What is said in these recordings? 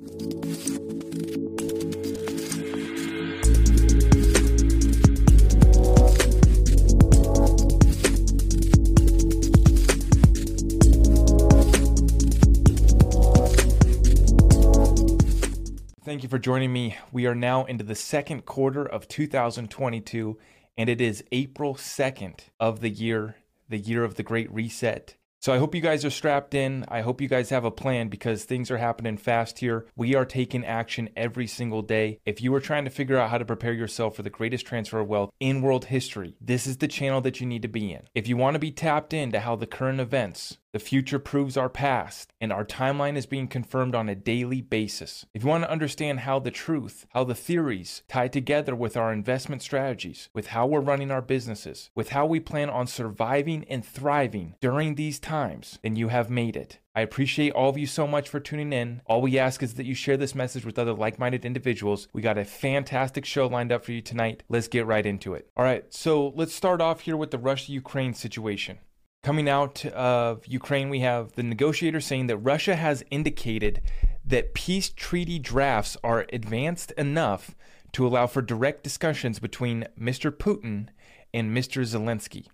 Thank you for joining me. We are now into the second quarter of 2022, and it is April 2nd of the year, the year of the Great Reset. So I hope you guys are strapped in. I hope you guys have a plan because things are happening fast here. We are taking action every single day. If you are trying to figure out how to prepare yourself for the greatest transfer of wealth in world history, this is the channel that you need to be in. If you want to be tapped into how the current events, the future proves our past, and our timeline is being confirmed on a daily basis. If you want to understand how the truth, how the theories tie together with our investment strategies, with how we're running our businesses, with how we plan on surviving and thriving during these times, then you have made it. I appreciate all of you so much for tuning in. All we ask is that you share this message with other like minded individuals. We got a fantastic show lined up for you tonight. Let's get right into it. All right, so let's start off here with the Russia Ukraine situation. Coming out of Ukraine, we have the negotiator saying that Russia has indicated that peace treaty drafts are advanced enough to allow for direct discussions between Mr. Putin and Mr. Zelensky.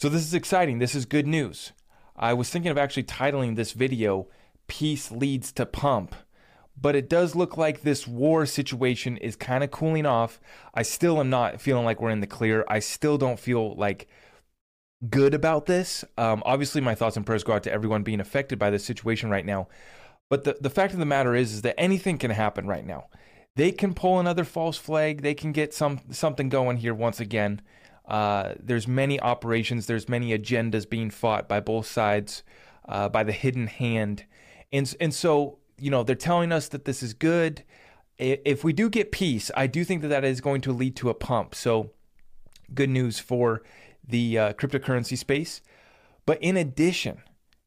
So, this is exciting. This is good news. I was thinking of actually titling this video, Peace Leads to Pump. But it does look like this war situation is kind of cooling off. I still am not feeling like we're in the clear. I still don't feel like good about this. Um, obviously, my thoughts and prayers go out to everyone being affected by this situation right now. But the, the fact of the matter is, is that anything can happen right now. They can pull another false flag. They can get some something going here once again. Uh, there's many operations. There's many agendas being fought by both sides, uh, by the hidden hand, and and so you know they're telling us that this is good. If we do get peace, I do think that that is going to lead to a pump. So, good news for the uh, cryptocurrency space. But in addition,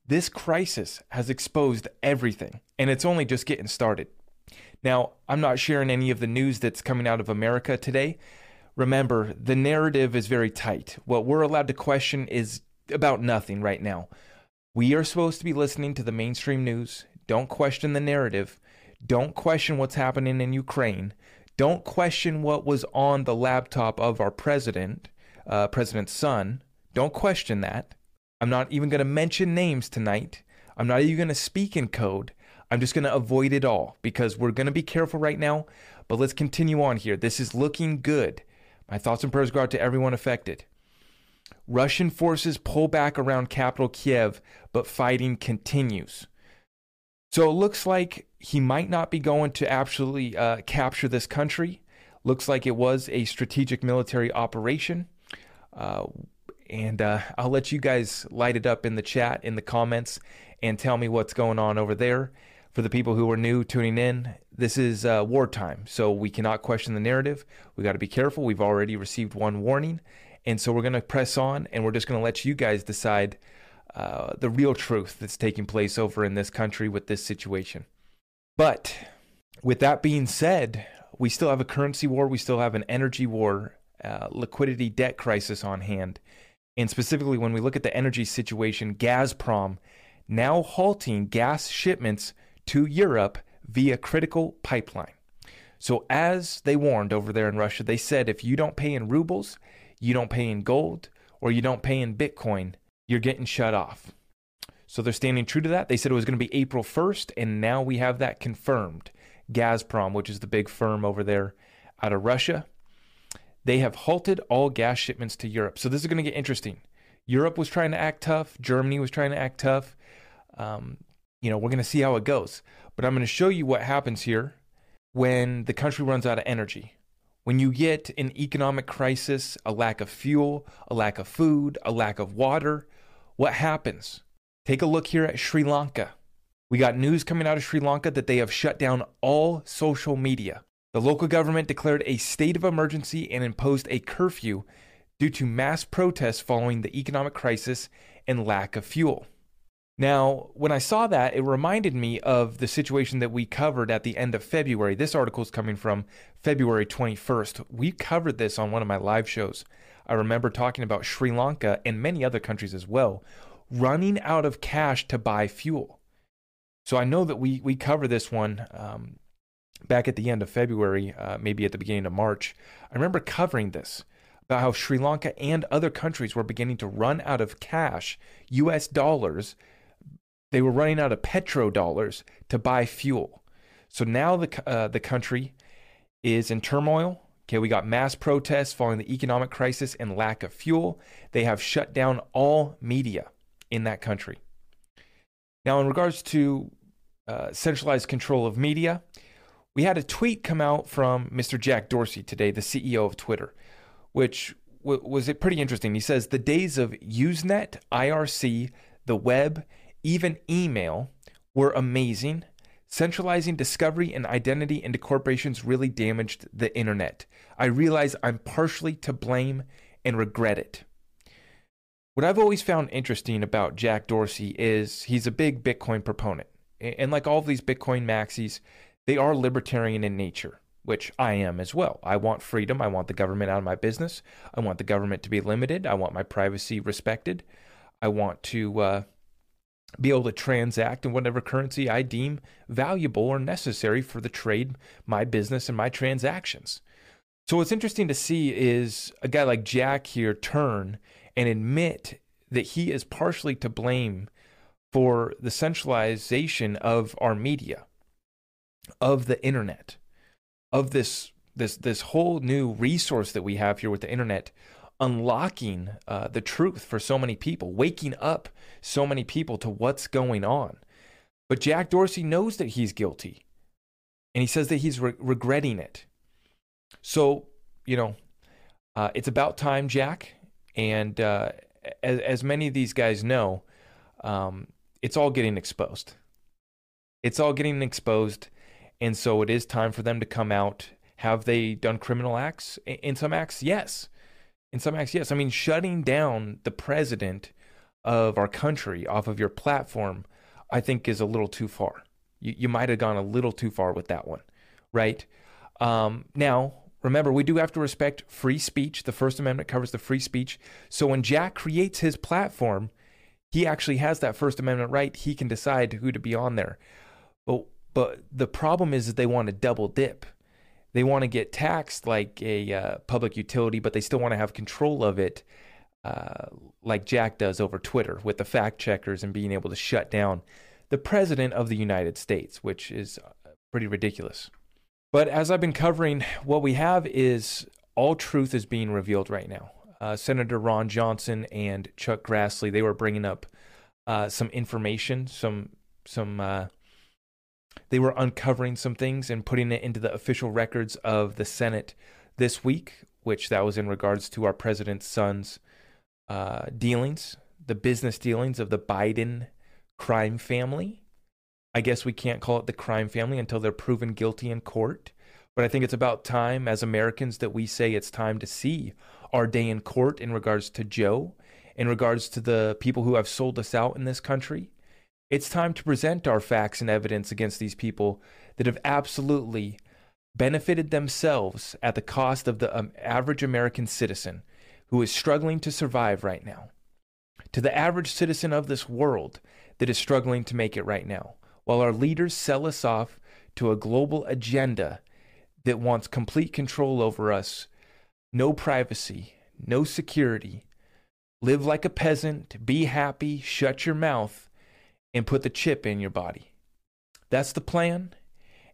this crisis has exposed everything, and it's only just getting started. Now, I'm not sharing any of the news that's coming out of America today. Remember, the narrative is very tight. What we're allowed to question is about nothing right now. We are supposed to be listening to the mainstream news. Don't question the narrative. Don't question what's happening in Ukraine. Don't question what was on the laptop of our president uh, president's son. Don't question that. I'm not even going to mention names tonight. I'm not even going to speak in code. I'm just going to avoid it all because we're going to be careful right now. But let's continue on here. This is looking good. My thoughts and prayers go out to everyone affected. Russian forces pull back around capital Kiev, but fighting continues. So it looks like he might not be going to actually uh, capture this country. Looks like it was a strategic military operation. Uh, and uh, I'll let you guys light it up in the chat, in the comments, and tell me what's going on over there. For the people who are new tuning in, this is uh, wartime, so we cannot question the narrative. We got to be careful. We've already received one warning, and so we're going to press on, and we're just going to let you guys decide uh, the real truth that's taking place over in this country with this situation. But with that being said, we still have a currency war, we still have an energy war, uh, liquidity debt crisis on hand. And specifically, when we look at the energy situation, Gazprom now halting gas shipments to Europe via critical pipeline. So, as they warned over there in Russia, they said if you don't pay in rubles, you don't pay in gold, or you don't pay in Bitcoin, you're getting shut off. So, they're standing true to that. They said it was going to be April 1st, and now we have that confirmed. Gazprom, which is the big firm over there out of Russia, they have halted all gas shipments to Europe. So this is going to get interesting. Europe was trying to act tough. Germany was trying to act tough. Um, you know, we're going to see how it goes. But I'm going to show you what happens here when the country runs out of energy. When you get an economic crisis, a lack of fuel, a lack of food, a lack of water, what happens? Take a look here at Sri Lanka. We got news coming out of Sri Lanka that they have shut down all social media. The local government declared a state of emergency and imposed a curfew due to mass protests following the economic crisis and lack of fuel. Now, when I saw that, it reminded me of the situation that we covered at the end of February. This article is coming from February 21st. We covered this on one of my live shows. I remember talking about Sri Lanka and many other countries as well running out of cash to buy fuel. So I know that we we cover this one um, back at the end of February, uh, maybe at the beginning of March. I remember covering this about how Sri Lanka and other countries were beginning to run out of cash, U.S. dollars. They were running out of petrodollars to buy fuel. So now the uh, the country is in turmoil. Okay, we got mass protests following the economic crisis and lack of fuel. They have shut down all media in that country. Now, in regards to uh, centralized control of media, we had a tweet come out from Mr. Jack Dorsey today, the CEO of Twitter, which w- was pretty interesting. He says the days of Usenet, IRC, the web, even email were amazing Centralizing discovery and identity into corporations really damaged the internet. I realize I'm partially to blame and regret it. What I've always found interesting about Jack Dorsey is he's a big Bitcoin proponent. And like all of these Bitcoin maxis, they are libertarian in nature, which I am as well. I want freedom. I want the government out of my business. I want the government to be limited. I want my privacy respected. I want to uh, be able to transact in whatever currency I deem valuable or necessary for the trade, my business, and my transactions. So, what's interesting to see is a guy like Jack here turn and admit that he is partially to blame for the centralization of our media, of the internet, of this this this whole new resource that we have here with the internet unlocking uh, the truth for so many people, waking up so many people to what's going on. But Jack Dorsey knows that he's guilty, and he says that he's re- regretting it. So, you know, uh, it's about time, Jack. And uh, as, as, many of these guys know, um, it's all getting exposed. It's all getting exposed. And so it is time for them to come out. Have they done criminal acts? In some acts, yes. In some acts, yes. I mean, shutting down the president of our country off of your platform, I think is a little too far. You, you might have gone a little too far with that one, right? Um, now, remember, we do have to respect free speech. The First Amendment covers the free speech. So when Jack creates his platform, he actually has that First Amendment right. He can decide who to be on there. But but the problem is that they want to double dip they want to get taxed like a uh, public utility, but they still want to have control of it, uh, like Jack does over Twitter with the fact checkers and being able to shut down the president of the United States, which is uh, pretty ridiculous. But as I've been covering, what we have is all truth is being revealed right now. Uh, Senator Ron Johnson and Chuck Grassley they were bringing up uh, some information, some some uh, they were uncovering some things and putting it into the official records of the Senate this week, which that was in regards to our president's son's uh, dealings, the business dealings of the Biden crime family. I guess we can't call it the crime family until they're proven guilty in court. But I think it's about time as Americans that we say it's time to see our day in court in regards to Joe, in regards to the people who have sold us out in this country, it's time to present our facts and evidence against these people that have absolutely benefited themselves at the cost of the um, average American citizen who is struggling to survive right now. To the average citizen of this world that is struggling to make it right now, while our leaders sell us off to a global agenda that wants complete control over us, no privacy, no security, live like a peasant, be happy, shut your mouth and put the chip in your body. That's the plan.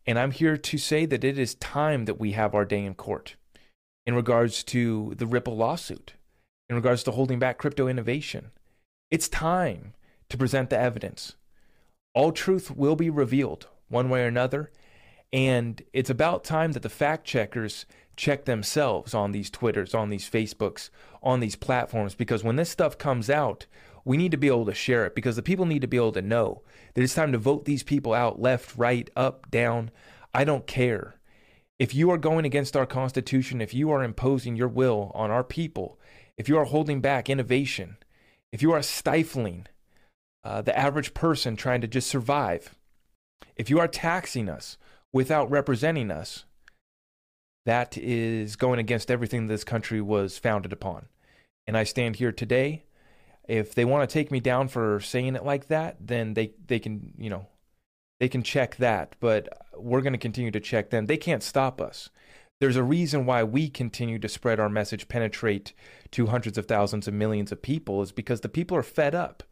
And I'm here to say that it is time that we have our day in court in regards to the Ripple lawsuit, in regards to holding back crypto innovation. It's time to present the evidence. All truth will be revealed one way or another. And it's about time that the fact checkers check themselves on these Twitters, on these Facebooks, on these platforms, because when this stuff comes out, we need to be able to share it because the people need to be able to know that it's time to vote these people out left, right, up, down. I don't care. If you are going against our Constitution, if you are imposing your will on our people, if you are holding back innovation, if you are stifling uh, the average person trying to just survive, if you are taxing us without representing us, that is going against everything this country was founded upon. And I stand here today if they want to take me down for saying it like that, then they they can you know They can check that, but we're going to continue to check them. They can't stop us. There's a reason why we continue to spread our message, penetrate to hundreds of thousands and millions of people, is because the people are fed up.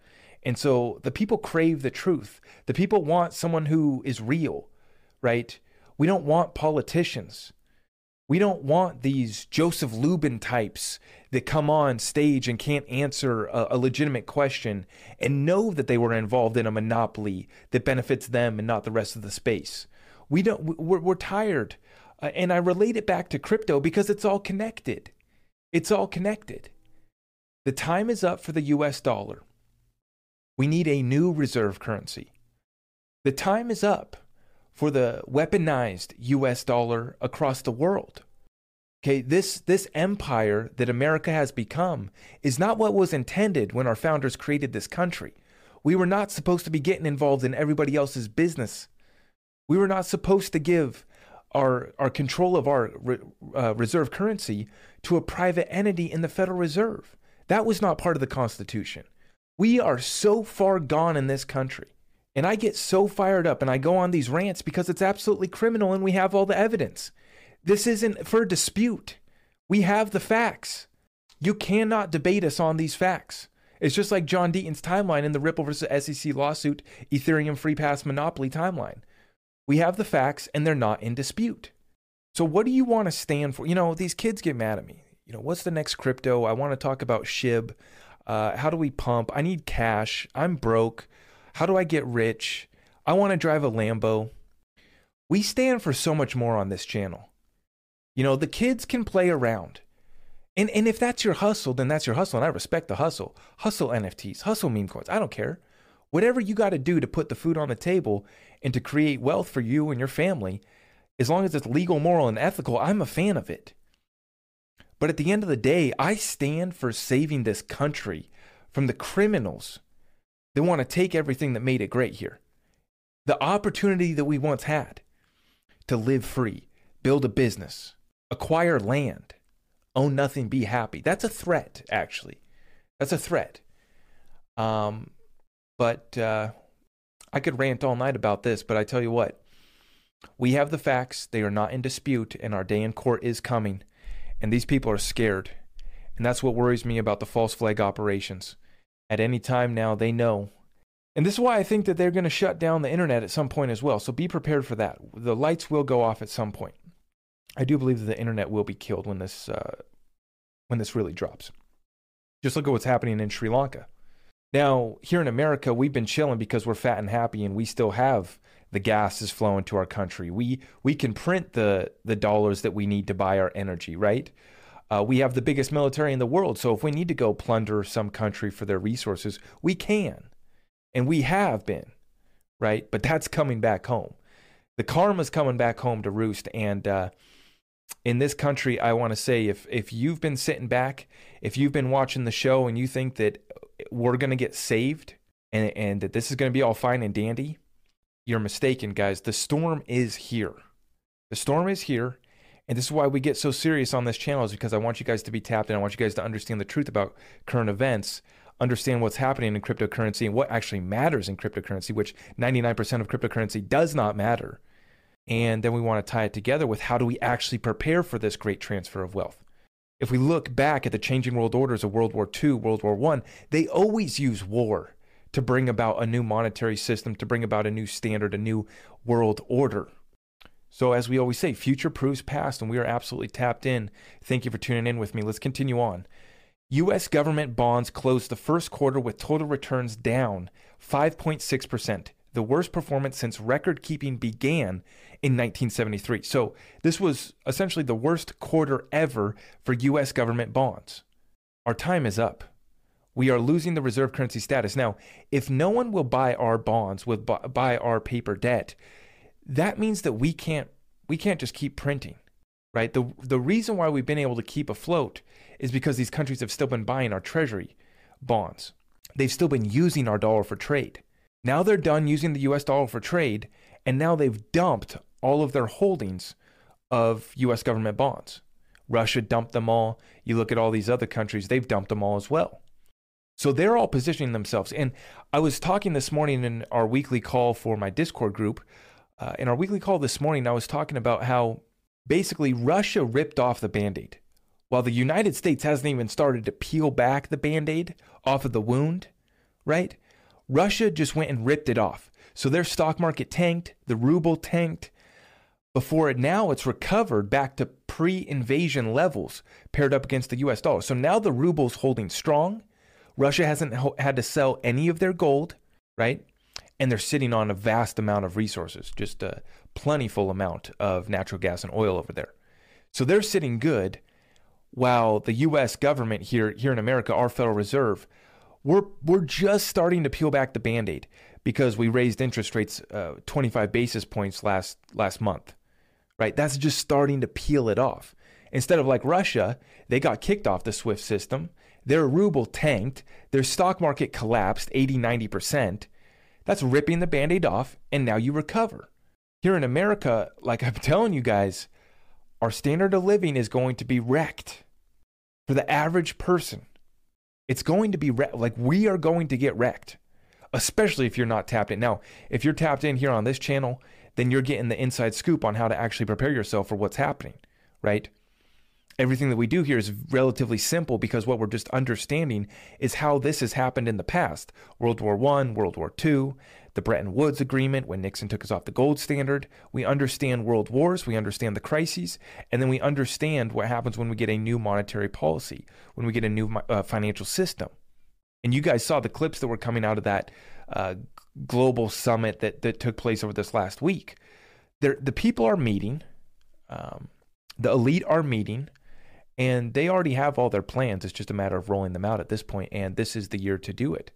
And so the people crave the truth. The people want someone who is real, right? We don't want politicians. We don't want these Joseph Lubin types that come on stage and can't answer a, a, legitimate question and know that they were involved in a monopoly that benefits them and not the rest of the space. We don't. We're, we're tired, uh, and I relate it back to crypto because it's all connected. It's all connected. The time is up for the U.S. dollar. We need a new reserve currency. The time is up for the weaponized US dollar across the world. Okay, this, this empire that America has become is not what was intended when our founders created this country. We were not supposed to be getting involved in everybody else's business. We were not supposed to give our, our control of our uh, reserve currency to a private entity in the Federal Reserve. That was not part of the Constitution. We are so far gone in this country and I get so fired up and I go on these rants because it's absolutely criminal and we have all the evidence. This isn't for dispute. We have the facts. You cannot debate us on these facts. It's just like John Deaton's timeline in the Ripple versus SEC lawsuit, Ethereum free pass monopoly timeline. We have the facts and they're not in dispute. So, what do you want to stand for? You know, these kids get mad at me. You know, what's the next crypto? I want to talk about SHIB. Uh, how do we pump? I need cash. I'm broke. How do I get rich? I want to drive a Lambo. We stand for so much more on this channel. You know, the kids can play around. And, and if that's your hustle, then that's your hustle. And I respect the hustle. Hustle NFTs, hustle meme coins. I don't care. Whatever you got to do to put the food on the table and to create wealth for you and your family, as long as it's legal, moral, and ethical, I'm a fan of it. But at the end of the day, I stand for saving this country from the criminals they want to take everything that made it great here. The opportunity that we once had to live free, build a business, acquire land, own nothing, be happy. That's a threat, actually. That's a threat. Um, but uh, I could rant all night about this, but I tell you what, we have the facts. They are not in dispute, and our day in court is coming. And these people are scared. And that's what worries me about the false flag operations at any time now. They know. And this is why I think that they're going to shut down the internet at some point as well. So be prepared for that. The lights will go off at some point. I do believe that the internet will be killed when this uh, when this really drops. Just look at what's happening in Sri Lanka. Now, here in America, we've been chilling because we're fat and happy and we still have the gas is flowing to our country. We we can print the the dollars that we need to buy our energy, right? Uh, we have the biggest military in the world, so if we need to go plunder some country for their resources, we can, and we have been, right? But that's coming back home. The karma's coming back home to roost, and uh, in this country, I want to say, if if you've been sitting back, if you've been watching the show, and you think that we're gonna get saved, and and that this is gonna be all fine and dandy, you're mistaken, guys. The storm is here. The storm is here and this is why we get so serious on this channel is because I want you guys to be tapped in. I want you guys to understand the truth about current events, understand what's happening in cryptocurrency and what actually matters in cryptocurrency, which 99% of cryptocurrency does not matter. And then we want to tie it together with how do we actually prepare for this great transfer of wealth. If we look back at the changing world orders of World War II, World War I, they always use war to bring about a new monetary system, to bring about a new standard, a new world order. So, as we always say, future proves past, and we are absolutely tapped in. Thank you for tuning in with me. Let's continue on. U.S. government bonds closed the first quarter with total returns down 5.6%, the worst performance since record keeping began in 1973. So, this was essentially the worst quarter ever for U.S. government bonds. Our time is up. We are losing the reserve currency status. Now, if no one will buy our bonds, will buy our paper debt, that means that we can't we can't just keep printing right the the reason why we've been able to keep afloat is because these countries have still been buying our treasury bonds they've still been using our dollar for trade now they're done using the US dollar for trade and now they've dumped all of their holdings of US government bonds Russia dumped them all you look at all these other countries they've dumped them all as well So they're all positioning themselves. And I was talking this morning in our weekly call for my Discord group. Uh, in our weekly call this morning, I was talking about how basically Russia ripped off the band aid while the United States hasn't even started to peel back the band aid off of the wound, right? Russia just went and ripped it off. So their stock market tanked, the ruble tanked. Before it now, it's recovered back to pre invasion levels paired up against the US dollar. So now the ruble's holding strong. Russia hasn't ho- had to sell any of their gold, right? And they're sitting on a vast amount of resources, just a plentiful amount of natural gas and oil over there. So they're sitting good while the US government here here in America, our Federal Reserve, we're we're just starting to peel back the band-aid because we raised interest rates uh, 25 basis points last last month right? That's just starting to peel it off. Instead of like russia they got kicked off the swift system. Their ruble tanked. Their stock market collapsed 80 90% that's ripping the band-aid off and now you recover. Here in america like i'm telling you guys our standard of living is going to be wrecked for the average person it's going to be re- like we are going to get wrecked, especially if you're not tapped in. Now, if you're tapped in here on this channel, then you're getting the inside scoop on how to actually prepare yourself for what's happening, right? Everything that we do here is relatively simple because what we're just understanding is how this has happened in the past. World War One, World War Two, the Bretton Woods Agreement when Nixon took us off the gold standard. We understand world wars, we understand the crises, and then we understand what happens when we get a new monetary policy, when we get a new uh, financial system. And you guys saw the clips that were coming out of that uh, global summit that, that took place over this last week. They're, the people are meeting, um, the elite are meeting, and they already have all their plans. It's just a matter of rolling them out at this point, and this is the year to do it.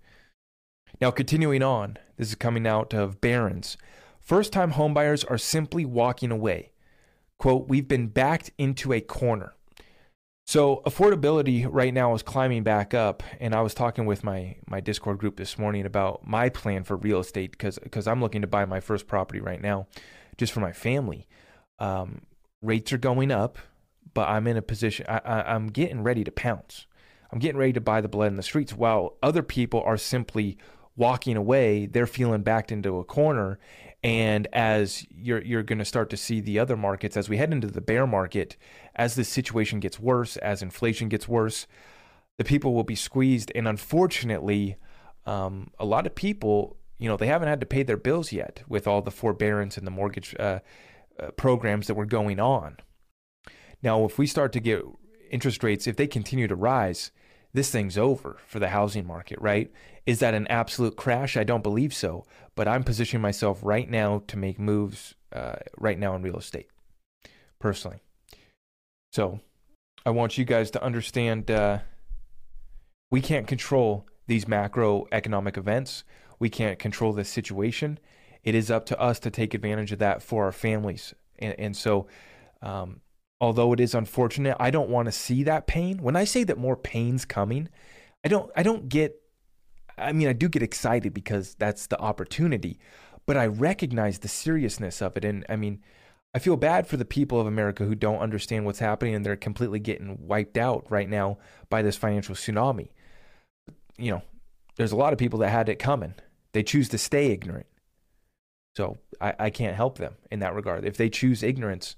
Now, continuing on, this is coming out of Barron's. First time homebuyers are simply walking away. Quote, we've been backed into a corner. So affordability right now is climbing back up, and I was talking with my my Discord group this morning about my plan for real estate because because I'm looking to buy my first property right now, just for my family. Um, rates are going up, but I'm in a position I, I, I'm getting ready to pounce. I'm getting ready to buy the blood in the streets, while other people are simply walking away, they're feeling backed into a corner. And as you're you're going to start to see the other markets as we head into the bear market, as the situation gets worse, as inflation gets worse, the people will be squeezed. And unfortunately, um, a lot of people, you know, they haven't had to pay their bills yet with all the forbearance and the mortgage uh, uh, programs that were going on. Now, if we start to get interest rates, if they continue to rise, this thing's over for the housing market, right? Is that an absolute crash? I don't believe so. But I'm positioning myself right now to make moves uh, right now in real estate, personally. So I want you guys to understand uh, we can't control these macroeconomic events. We can't control this situation. It is up to us to take advantage of that for our families. And, and so, um, although it is unfortunate, I don't want to see that pain. When I say that more pain's coming, I don't I don't get I mean I do get excited because that's the opportunity, but I recognize the seriousness of it and I mean I feel bad for the people of America who don't understand what's happening and they're completely getting wiped out right now by this financial tsunami. You know, there's a lot of people that had it coming. They choose to stay ignorant. So I, I can't help them in that regard. If they choose ignorance,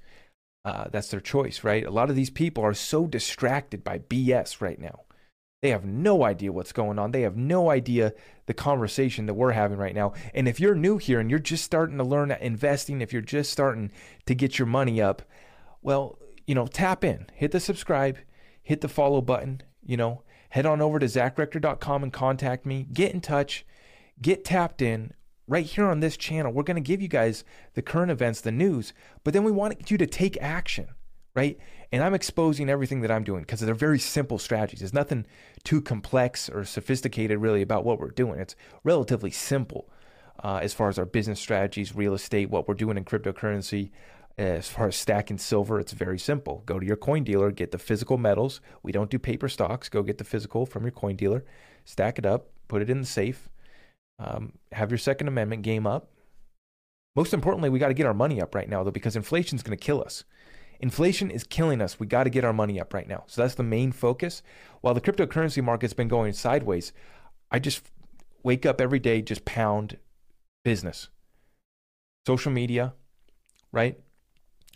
uh, that's their choice, right? A lot of these people are so distracted by BS right now. They have no idea what's going on. They have no idea the conversation that we're having right now. And if you're new here and you're just starting to learn investing, if you're just starting to get your money up, well, you know, tap in, hit the subscribe, hit the follow button, you know, head on over to zachrector.com and contact me, get in touch, get tapped in right here on this channel. We're going to give you guys the current events, the news, but then we want you to take action, right? And I'm exposing everything that I'm doing because they're very simple strategies. There's nothing too complex or sophisticated really about what we're doing. It's relatively simple uh, as far as our business strategies, real estate, what we're doing in cryptocurrency. As far as stacking silver, it's very simple. Go to your coin dealer, get the physical metals. We don't do paper stocks. Go get the physical from your coin dealer, stack it up, put it in the safe, um, have your Second Amendment game up. Most importantly, we got to get our money up right now, though, because inflation is going to kill us. Inflation is killing us. We got to get our money up right now. So that's the main focus. While the cryptocurrency market's been going sideways, I just wake up every day, just pound business, social media, right?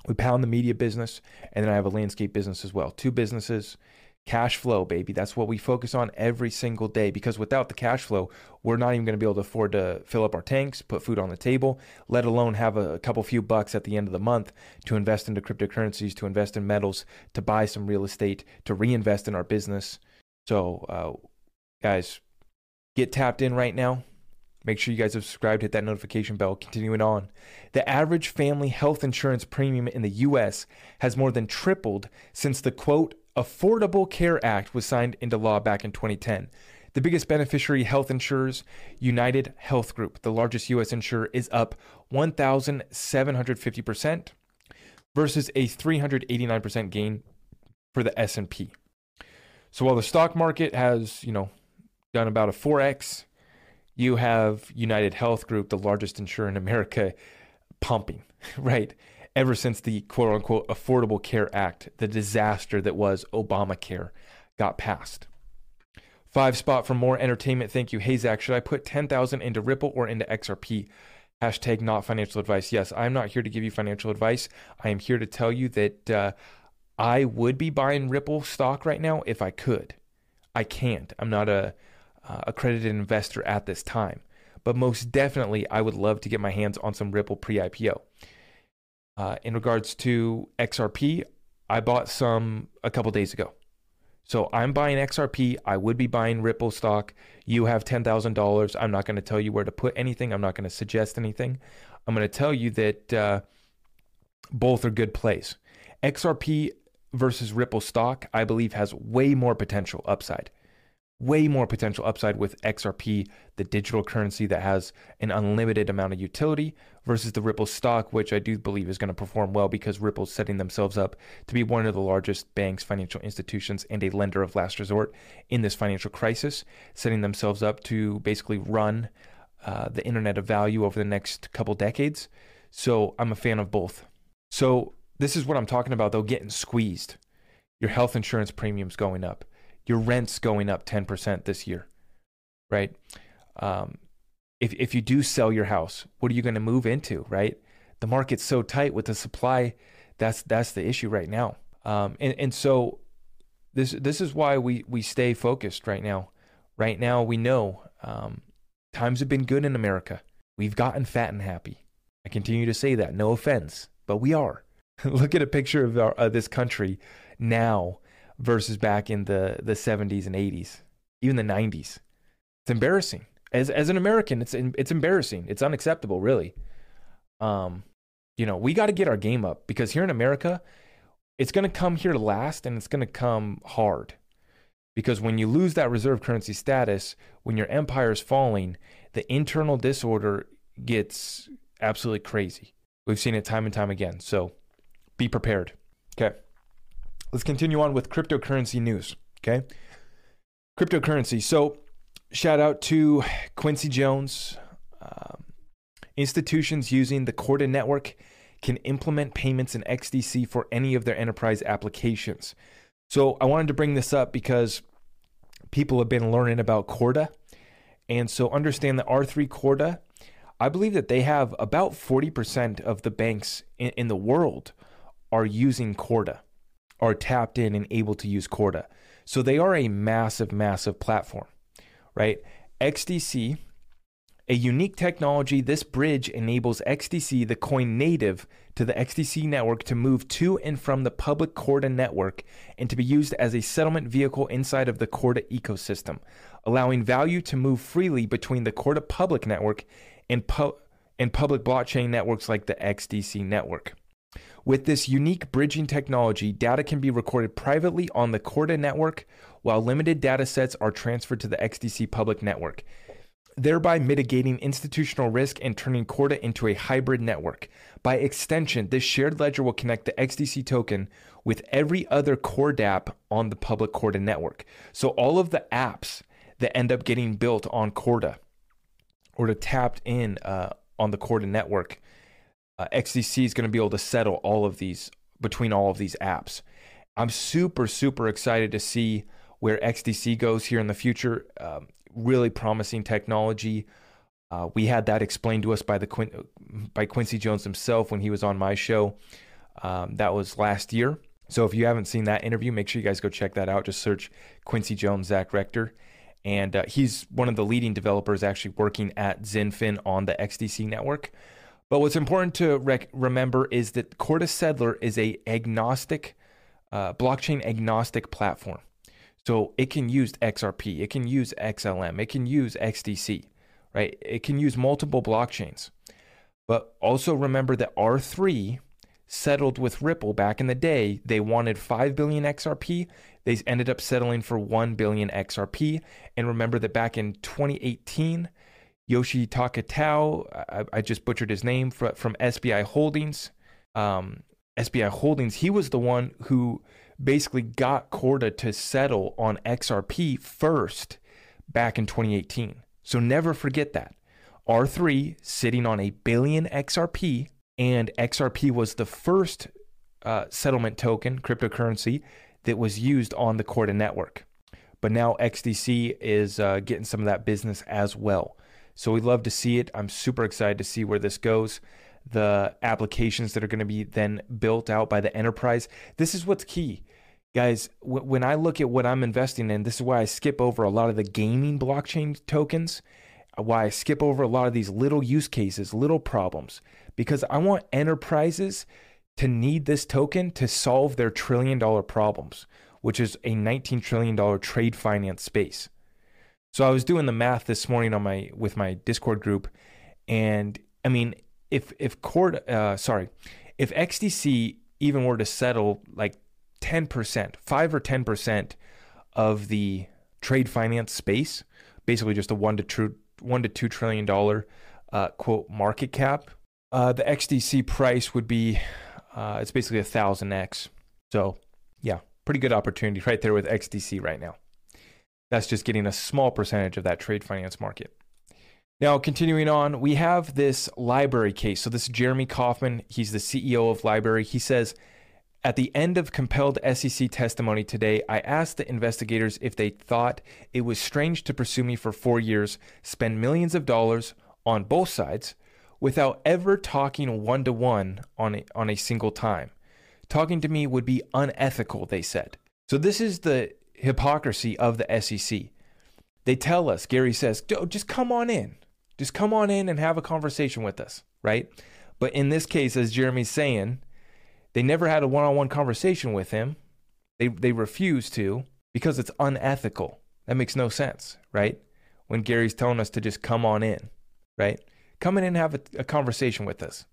We pound the media business, and then I have a landscape business as well. Two businesses, cash flow, baby. That's what we focus on every single day because without the cash flow, we're not even going to be able to afford to fill up our tanks, put food on the table, let alone have a couple few bucks at the end of the month to invest into cryptocurrencies, to invest in metals, to buy some real estate, to reinvest in our business. So, uh, guys, get tapped in right now. Make sure you guys have subscribed, hit that notification bell. Continuing on. The average family health insurance premium in the US has more than tripled since the quote, Affordable Care Act was signed into law back in 2010. The biggest beneficiary health insurers, United Health Group, the largest US insurer, is up 1,750% versus a 389% gain for the S&P. So while the stock market has, you know, done about a 4x you have United Health Group, the largest insurer in America, pumping, right? Ever since the quote unquote Affordable Care Act, the disaster that was Obamacare, got passed. Five spot for more entertainment. Thank you. Zach, should I put 10,000 into Ripple or into XRP? Hashtag not financial advice. Yes, I'm not here to give you financial advice. I am here to tell you that uh, I would be buying Ripple stock right now if I could. I can't. I'm not a uh, accredited investor at this time. But most definitely, I would love to get my hands on some Ripple pre IPO. Uh, in regards to XRP, I bought some a couple days ago. So I'm buying XRP. I would be buying Ripple stock. You have $10,000. I'm not going to tell you where to put anything. I'm not going to suggest anything. I'm going to tell you that uh, both are good plays. XRP versus Ripple stock, I believe, has way more potential upside way more potential upside with XRP, the digital currency that has an unlimited amount of utility, versus the Ripple stock, which I do believe is going to perform well because Ripple's setting themselves up to be one of the largest banks, financial institutions, and a lender of last resort in this financial crisis, setting themselves up to basically run uh, the internet of value over the next couple decades. So I'm a fan of both. So this is what I'm talking about, though, getting squeezed. Your health insurance premiums going up your rent's going up 10% this year, right? Um, if, if you do sell your house, what are you going to move into, right? The market's so tight with the supply. That's, that's the issue right now. Um, and, and so this, this is why we, we stay focused right now. Right now, we know um, times have been good in America. We've gotten fat and happy. I continue to say that, no offense, but we are. Look at a picture of, our, of this country now versus back in the, the 70s and 80s, even the 90s. It's embarrassing. As, as an American, it's, it's embarrassing. It's unacceptable, really. Um, you know, we got to get our game up because here in America, it's going to come here last and it's going to come hard. Because when you lose that reserve currency status, when your empire is falling, the internal disorder gets absolutely crazy. We've seen it time and time again. So be prepared. Okay. Let's continue on with cryptocurrency news. Okay. Cryptocurrency. So, shout out to Quincy Jones. Um, institutions using the Corda network can implement payments in XDC for any of their enterprise applications. So, I wanted to bring this up because people have been learning about Corda. And so, understand that R3 Corda, I believe that they have about 40% of the banks in, in the world are using Corda are tapped in and able to use Corda. So they are a massive, massive platform, right? XDC, a unique technology, this bridge enables XDC, the coin native to the XDC network, to move to and from the public Corda network and to be used as a settlement vehicle inside of the Corda ecosystem, allowing value to move freely between the Corda public network and, pu- and public blockchain networks like the XDC network. With this unique bridging technology, data can be recorded privately on the Corda network while limited data sets are transferred to the XDC public network, thereby mitigating institutional risk and turning Corda into a hybrid network. By extension, this shared ledger will connect the XDC token with every other CorDapp on the public Corda network. So all of the apps that end up getting built on Corda or to tapped in uh, on the Corda network uh, XDC is going to be able to settle all of these between all of these apps. I'm super, super excited to see where XDC goes here in the future. Um, really promising technology. Uh, we had that explained to us by the Quin- by Quincy Jones himself when he was on my show. Um, that was last year. So if you haven't seen that interview, make sure you guys go check that out. Just search Quincy Jones, Zach Rector. And uh, he's one of the leading developers actually working at XinFin on the XDC network. But what's important to rec- remember is that Corda Settler is a agnostic, uh, blockchain agnostic platform. So it can use XRP, it can use XLM, it can use XDC, right? It can use multiple blockchains. But also remember that R3 settled with Ripple back in the day. They wanted 5 billion XRP. They ended up settling for 1 billion XRP. And remember that back in 2018, Yoshitaka Tao, I, I just butchered his name, from, from SBI Holdings. Um, SBI Holdings, he was the one who basically got Corda to settle on XRP first back in 2018. So never forget that. R3 sitting on a billion XRP, and XRP was the first uh, settlement token, cryptocurrency, that was used on the Corda network. But now XDC is uh, getting some of that business as well. So we love to see it. I'm super excited to see where this goes. The applications that are going to be then built out by the enterprise. This is what's key. Guys, w- when I look at what I'm investing in, this is why I skip over a lot of the gaming blockchain tokens, uh, why I skip over a lot of these little use cases, little problems, because I want enterprises to need this token to solve their trillion dollar problems, which is a $19 trillion trade finance space. So I was doing the math this morning on my with my Discord group, and I mean, if if Cord, uh, sorry, if XDC even were to settle like 10%, 5 or 10% of the trade finance space, basically just a 1 to 2 1 to 2 trillion dollar uh, quote market cap, uh, the XDC price would be uh, it's basically a thousand x. So yeah, pretty good opportunity right there with XDC right now. That's just getting a small percentage of that trade finance market. Now, continuing on, we have this LBRY case. So, this is Jeremy Kauffman, He's the CEO of LBRY. He says at the end of compelled SEC testimony today, I asked the investigators if they thought it was strange to pursue me for four years, spend millions of dollars on both sides, without ever talking one to one on on a single time. Talking to me would be unethical, they said. So this is the hypocrisy of the SEC. They tell us, Gary says, just come on in. Just come on in and have a conversation with us, right? But in this case, as Jeremy's saying, they never had a one on one conversation with him. They, they refused to because it's unethical. That makes no sense, right? When Gary's telling us to just come on in, right? Come in and have a, a conversation with us.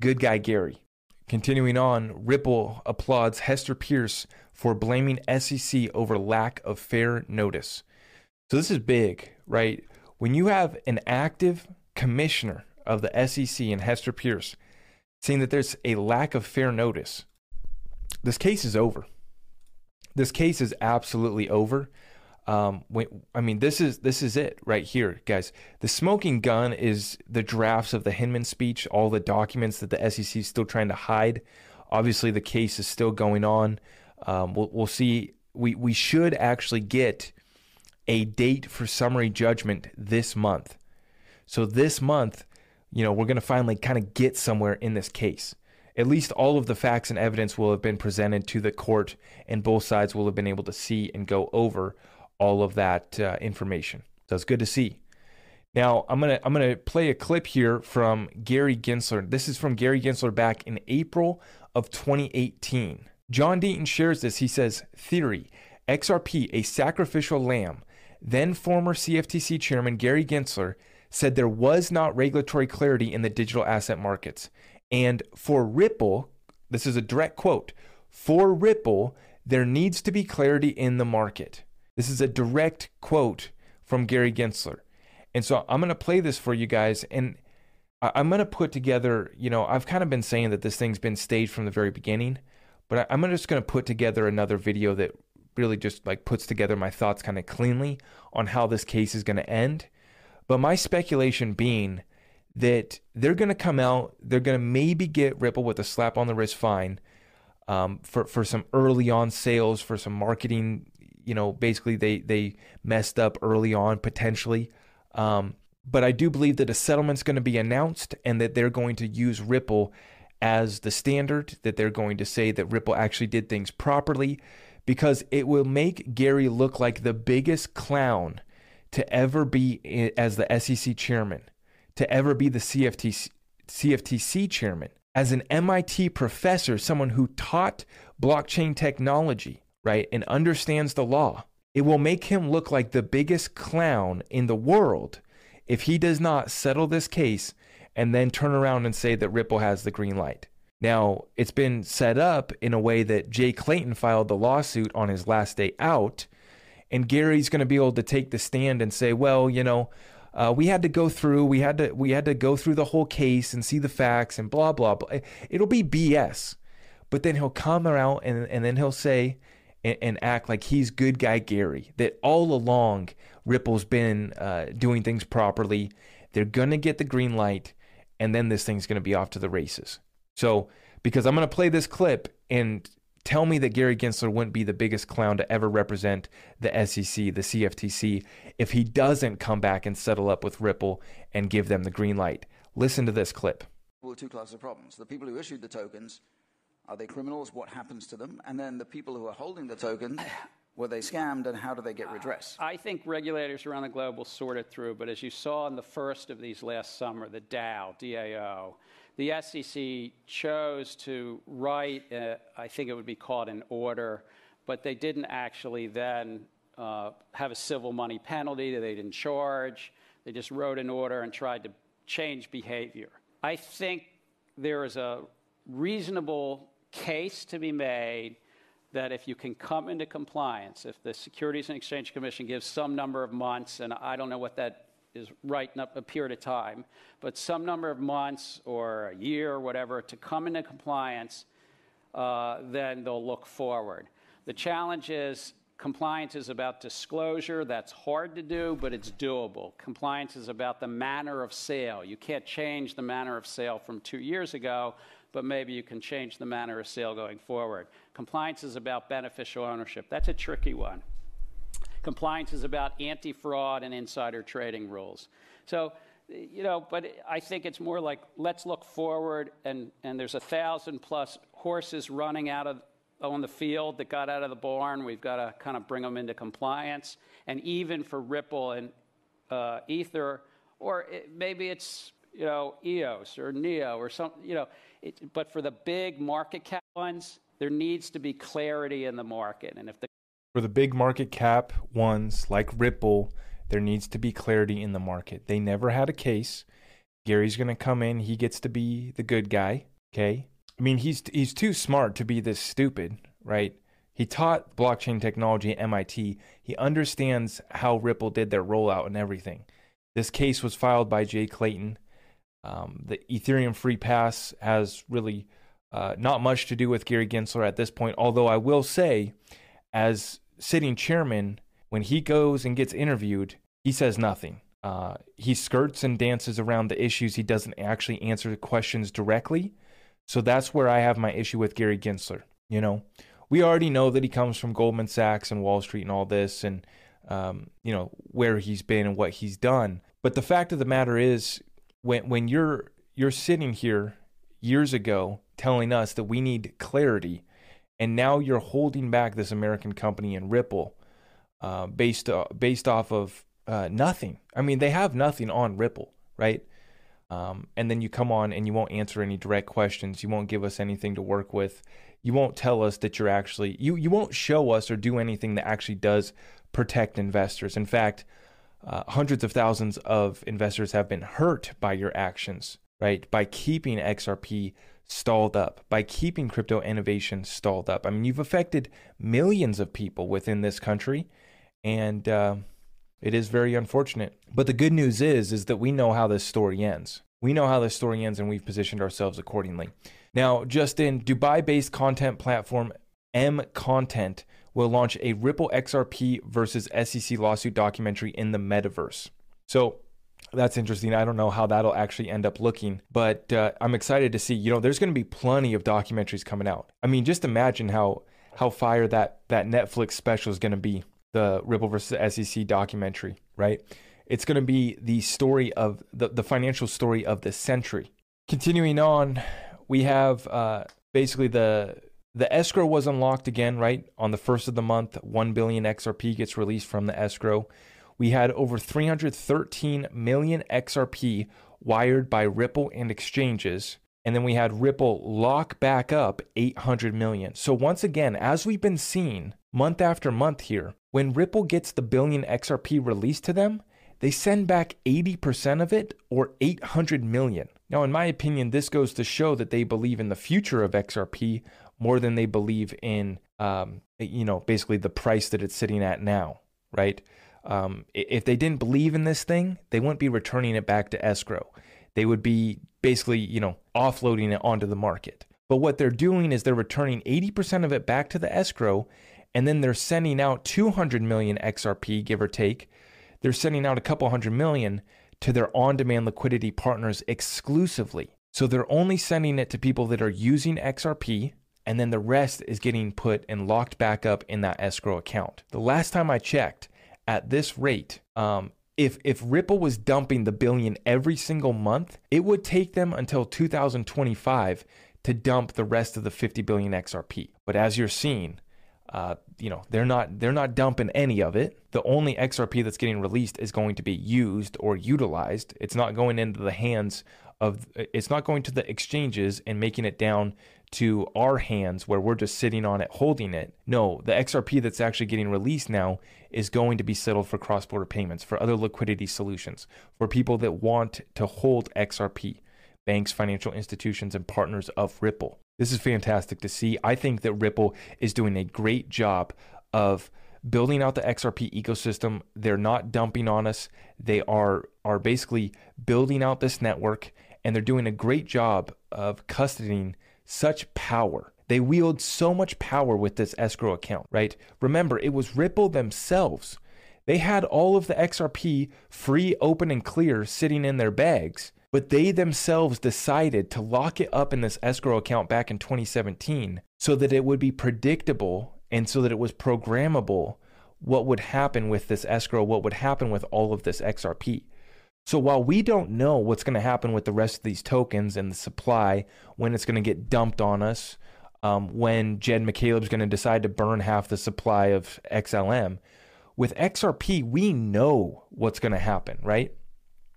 Good guy, Gary. Continuing on, Ripple applauds Hester Peirce for blaming SEC over lack of fair notice. So this is big, right? When you have an active commissioner of the SEC and Hester Peirce saying that there's a lack of fair notice. This case is over. This case is absolutely over. Um, I mean, this is this is it right here, guys. The smoking gun is the drafts of the Hinman speech, all the documents that the SEC is still trying to hide. Obviously, the case is still going on. Um, we'll, we'll see. We we should actually get a date for summary judgment this month. So this month, you know, we're going to finally kind of get somewhere in this case. At least all of the facts and evidence will have been presented to the court, and both sides will have been able to see and go over all of that uh, information. So it's good to see. Now I'm gonna I'm gonna play a clip here from Gary Gensler. This is from Gary Gensler back in April of 2018. John Deaton shares this. He says, "Theory: XRP, a sacrificial lamb." Then former CFTC chairman Gary Gensler said there was not regulatory clarity in the digital asset markets. And for Ripple, this is a direct quote for Ripple, there needs to be clarity in the market. This is a direct quote from Gary Gensler. And so I'm going to play this for you guys. And I'm going to put together, you know, I've kind of been saying that this thing's been staged from the very beginning, but I'm just going to put together another video that really just like puts together my thoughts kind of cleanly on how this case is going to end. But my speculation being that they're going to come out, they're going to maybe get Ripple with a slap on the wrist fine. um, for for some early on sales, for some marketing. You know, basically they they messed up early on potentially. Um, but I do believe that a settlement's going to be announced and that they're going to use Ripple as the standard, that they're going to say that Ripple actually did things properly, because it will make Gary look like the biggest clown to ever be as the SEC chairman, to ever be the CFTC, CFTC chairman. As an MIT professor, someone who taught blockchain technology, right, and understands the law, it will make him look like the biggest clown in the world if he does not settle this case and then turn around and say that Ripple has the green light. Now, it's been set up in a way that Jay Clayton filed the lawsuit on his last day out, and Gary's going to be able to take the stand and say, "Well, you know, uh, we had to go through, we had to, we had to go through the whole case and see the facts and blah blah blah." It'll be BS, but then he'll come around and and then he'll say and, and act like he's good guy Gary. That all along Ripple's been uh, doing things properly. They're gonna get the green light, and then this thing's gonna be off to the races. So because I'm gonna play this clip and tell me that Gary Gensler wouldn't be the biggest clown to ever represent the SEC, the CFTC, if he doesn't come back and settle up with Ripple and give them the green light. Listen to this clip. Well, two classes of problems. The people who issued the tokens are they criminals? What happens to them? And then the people who are holding the token, were they scammed and how do they get redress? I think regulators around the globe will sort it through, but as you saw in the first of these last summer, the DAO, DAO, the SEC chose to write, uh, I think it would be called an order, but they didn't actually then uh, have a civil money penalty. That they didn't charge. They just wrote an order and tried to change behavior. I think there is a reasonable case to be made that if you can come into compliance, if the Securities and Exchange Commission gives some number of months, and I don't know what that is right up a period of time, but some number of months or a year or whatever to come into compliance, uh, then they'll look forward. The challenge is compliance is about disclosure. That's hard to do, but it's doable. Compliance is about the manner of sale. You can't change the manner of sale from two years ago, but maybe you can change the manner of sale going forward. Compliance is about beneficial ownership. That's a tricky one. Compliance is about anti fraud and insider trading rules. So, you know, but I think it's more like let's look forward, and, and there's a thousand plus horses running out of on the field that got out of the barn. We've got to kind of bring them into compliance. And even for Ripple and uh, Ether, or it, maybe it's you know EOS or Neo or something, you know, it, but for the big market cap ones, there needs to be clarity in the market. And if the for the big market cap ones like Ripple, there needs to be clarity in the market. They never had a case. Gary's going to come in, he gets to be the good guy, okay? I mean, he's he's too smart to be this stupid, right? He taught blockchain technology at MIT. He understands how Ripple did their rollout and everything. This case was filed by Jay Clayton. Um, the Ethereum Free Pass has really uh, not much to do with Gary Gensler at this point, although I will say, as sitting chairman, when he goes and gets interviewed, he says nothing. Uh, he skirts and dances around the issues. He doesn't actually answer the questions directly. So that's where I have my issue with Gary Gensler. You know, we already know that he comes from Goldman Sachs and Wall Street and all this, and um, you know where he's been and what he's done. But the fact of the matter is, when when you're you're sitting here years ago telling us that we need clarity, and now you're holding back this American company in Ripple uh, based uh, based off of uh, nothing. I mean, they have nothing on Ripple, right? Um, and then you come on and you won't answer any direct questions. You won't give us anything to work with. You won't tell us that you're actually you you won't show us or do anything that actually does protect investors. In fact, uh, hundreds of thousands of investors have been hurt by your actions, right? By keeping XRP stalled up, by keeping crypto innovation stalled up. I mean, you've affected millions of people within this country, and uh, it is very unfortunate. But the good news is, is that we know how this story ends. We know how this story ends, and we've positioned ourselves accordingly. Now, Justin, Dubai-based content platform M Content will launch a Ripple XRP versus SEC lawsuit documentary in the metaverse. So that's interesting. I don't know how that'll actually end up looking, but uh, I'm excited to see. You know, there's going to be plenty of documentaries coming out. I mean, just imagine how how fire that that Netflix special is going to be. The Ripple versus SEC documentary, right? It's going to be the story of the, the financial story of the century. Continuing on, we have uh, basically the the escrow was unlocked again, right? On the first of the month, 1 billion XRP gets released from the escrow. We had over 313 million XRP wired by Ripple and exchanges. And then we had Ripple lock back up 800 million. So, once again, as we've been seeing month after month here, when Ripple gets the billion XRP released to them, they send back 80% of it or 800 million. Now, in my opinion, this goes to show that they believe in the future of XRP more than they believe in, um, you know, basically the price that it's sitting at now, right? Um, if they didn't believe in this thing, they wouldn't be returning it back to escrow. They would be basically, you know, offloading it onto the market. But what they're doing is they're returning 80% of it back to the escrow, and then they're sending out 200 million XRP, give or take. They're sending out a couple hundred million to their on demand liquidity partners exclusively. So they're only sending it to people that are using XRP, and then the rest is getting put and locked back up in that escrow account. The last time I checked, at this rate, um, if if Ripple was dumping the billion every single month, it would take them until 2025 to dump the rest of the 50 billion XRP. But as you're seeing, uh, you know they're not they're not dumping any of it. The only XRP that's getting released is going to be used or utilized. It's not going into the hands of it's not going to the exchanges and making it down to our hands where we're just sitting on it holding it. No, the XRP that's actually getting released now is going to be settled for cross border payments, for other liquidity solutions, for people that want to hold XRP, banks, financial institutions, and partners of Ripple. This is fantastic to see. I think that Ripple is doing a great job of building out the XRP ecosystem. They're not dumping on us. They are are basically building out this network and they're doing a great job of custodying such power. They wield so much power with this escrow account, right? Remember, it was Ripple themselves. They had all of the XRP free, open, and clear sitting in their bags, but they themselves decided to lock it up in this escrow account back in 2017 so that it would be predictable and so that it was programmable what would happen with this escrow, what would happen with all of this XRP. So while we don't know what's going to happen with the rest of these tokens and the supply, when it's going to get dumped on us, um, when Jed McCaleb's going to decide to burn half the supply of XLM, with XRP, we know what's going to happen, right?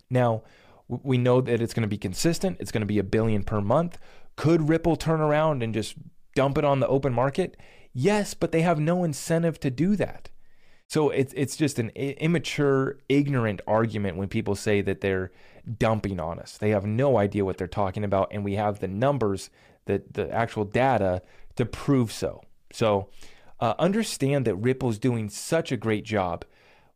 Now, we know that it's going to be consistent. It's going to be a billion per month. Could Ripple turn around and just dump it on the open market? Yes, but they have no incentive to do that. So it's it's just an immature, ignorant argument when people say that they're dumping on us. They have no idea what they're talking about, and we have the numbers, the the actual data to prove so. So uh, understand that Ripple's doing such a great job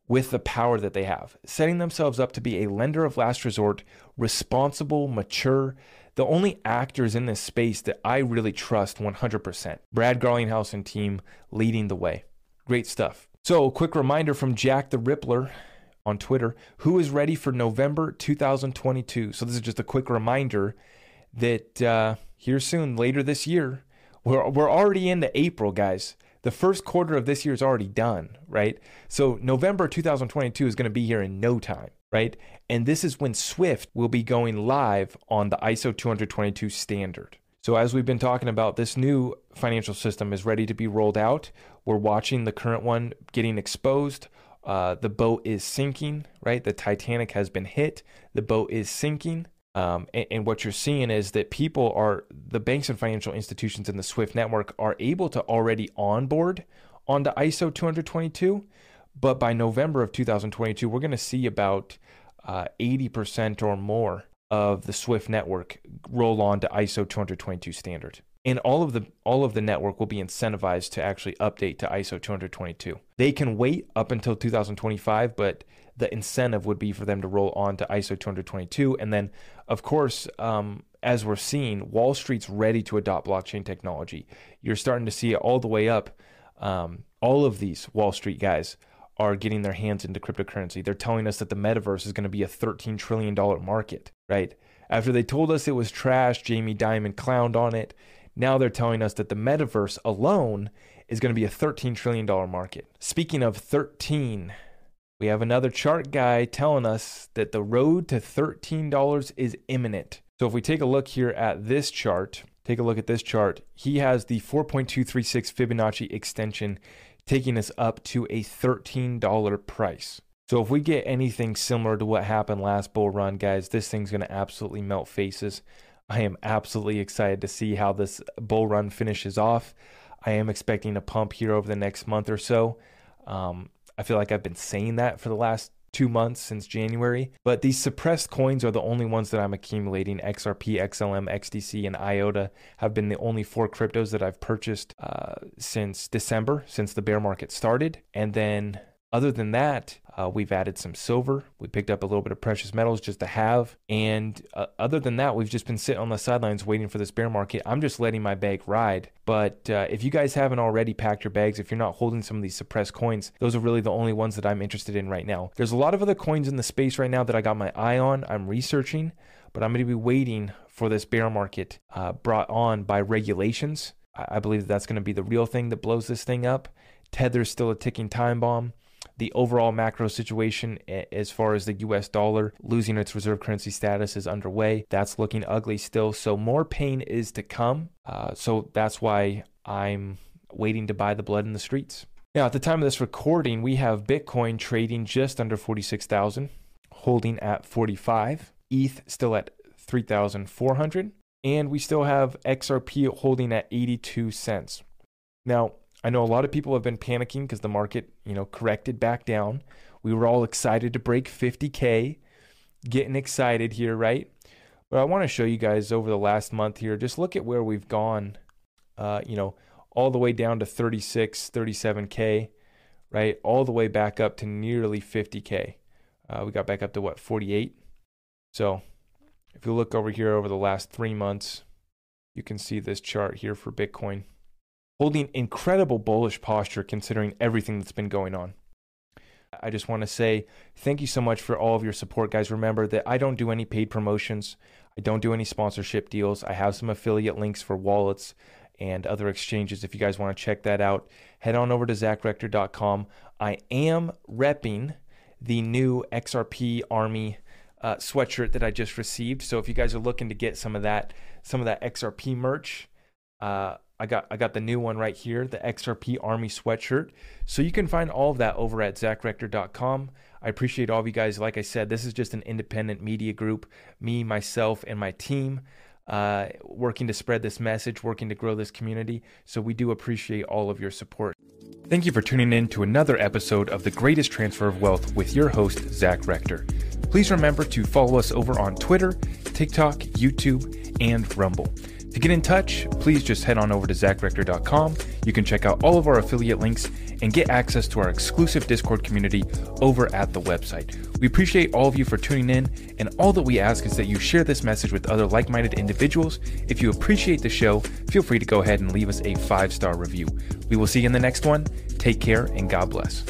with the power that they have, setting themselves up to be a lender of last resort, responsible, mature. The only actors in this space that I really trust 100%. Brad Garlinghouse and team leading the way. Great stuff. So, a quick reminder from Jack the Rippler on Twitter who is ready for November 2022. So, this is just a quick reminder that uh, here soon, later this year, we're, we're already into April, guys. The first quarter of this year is already done, right? So, November 2022 is going to be here in no time, right? And this is when Swift will be going live on the ISO 222 standard. So, as we've been talking about, this new financial system is ready to be rolled out. We're watching the current one getting exposed. Uh, the boat is sinking, right? The Titanic has been hit. The boat is sinking. Um, and, and, what you're seeing is that people are, the banks and financial institutions in the SWIFT network are able to already onboard onto ISO 222. But by November of 2022, we're going to see about uh, 80% or more of the Swift network roll on to ISO 222 standard. And all of the all of the network will be incentivized to actually update to ISO 222. They can wait up until 2025, but the incentive would be for them to roll on to ISO 222. And then, of course, um, as we're seeing, Wall Street's ready to adopt blockchain technology. You're starting to see it all the way up. Um, all of these Wall Street guys are getting their hands into cryptocurrency. They're telling us that the metaverse is going to be a $13 trillion market, right? After they told us it was trash, Jamie Dimon clowned on it. Now they're telling us that the metaverse alone is going to be a $13 trillion market. Speaking of 13, we have another chart guy telling us that the road to $13 is imminent. So if we take a look here at this chart, take a look at this chart, he has the 4.236 Fibonacci extension taking us up to a $13 price. So if we get anything similar to what happened last bull run, guys, this thing's going to absolutely melt faces. I am absolutely excited to see how this bull run finishes off. I am expecting a pump here over the next month or so. Um, I feel like I've been saying that for the last two months since January. But these suppressed coins are the only ones that I'm accumulating. XRP, XLM, XDC, and IOTA have been the only four cryptos that I've purchased uh, since December, since the bear market started. And then other than that, uh, we've added some silver. We picked up a little bit of precious metals just to have. And uh, other than that, we've just been sitting on the sidelines waiting for this bear market. I'm just letting my bag ride. But uh, if you guys haven't already packed your bags, if you're not holding some of these suppressed coins, those are really the only ones that I'm interested in right now. There's a lot of other coins in the space right now that I got my eye on. I'm researching, but I'm going to be waiting for this bear market uh, brought on by regulations. I believe that that's going to be the real thing that blows this thing up. Tether's still a ticking time bomb the overall macro situation as far as the US dollar losing its reserve currency status is underway. That's looking ugly still. So more pain is to come. Uh, so that's why I'm waiting to buy the blood in the streets. Now, at the time of this recording, we have Bitcoin trading just under 46,000, holding at 45, ETH still at 3,400, and we still have XRP holding at 82 cents. Now, I know a lot of people have been panicking because the market, you know, corrected back down. We were all excited to break 50K, getting excited here, right? But I want to show you guys over the last month here, just look at where we've gone, uh, you know, all the way down to 36, 37K, right? All the way back up to nearly 50K. Uh, we got back up to what, 48? So if you look over here over the last three months, you can see this chart here for Bitcoin holding incredible bullish posture considering everything that's been going on. I just want to say thank you so much for all of your support, guys. Remember that I don't do any paid promotions, I don't do any sponsorship deals. I have some affiliate links for wallets and other exchanges. If you guys want to check that out, head on over to zachrector.com. I am repping the new XRP Army uh, sweatshirt that I just received. So if you guys are looking to get some of that, some of that XRP merch, uh, I got I got the new one right here, the XRP Army sweatshirt. So you can find all of that over at zachrector.com. I appreciate all of you guys. Like I said, this is just an independent media group, me, myself, and my team. Uh, working to spread this message, working to grow this community. So we do appreciate all of your support. Thank you for tuning in to another episode of The Greatest Transfer of Wealth with your host, Zach Rector. Please remember to follow us over on Twitter, TikTok, YouTube, and Rumble. To get in touch, please just head on over to zachrector.com. You can check out all of our affiliate links and get access to our exclusive Discord community over at the website. We appreciate all of you for tuning in, and all that we ask is that you share this message with other like minded individuals. If you appreciate the show, feel free to go ahead and leave us a five star review. We will see you in the next one. Take care and God bless.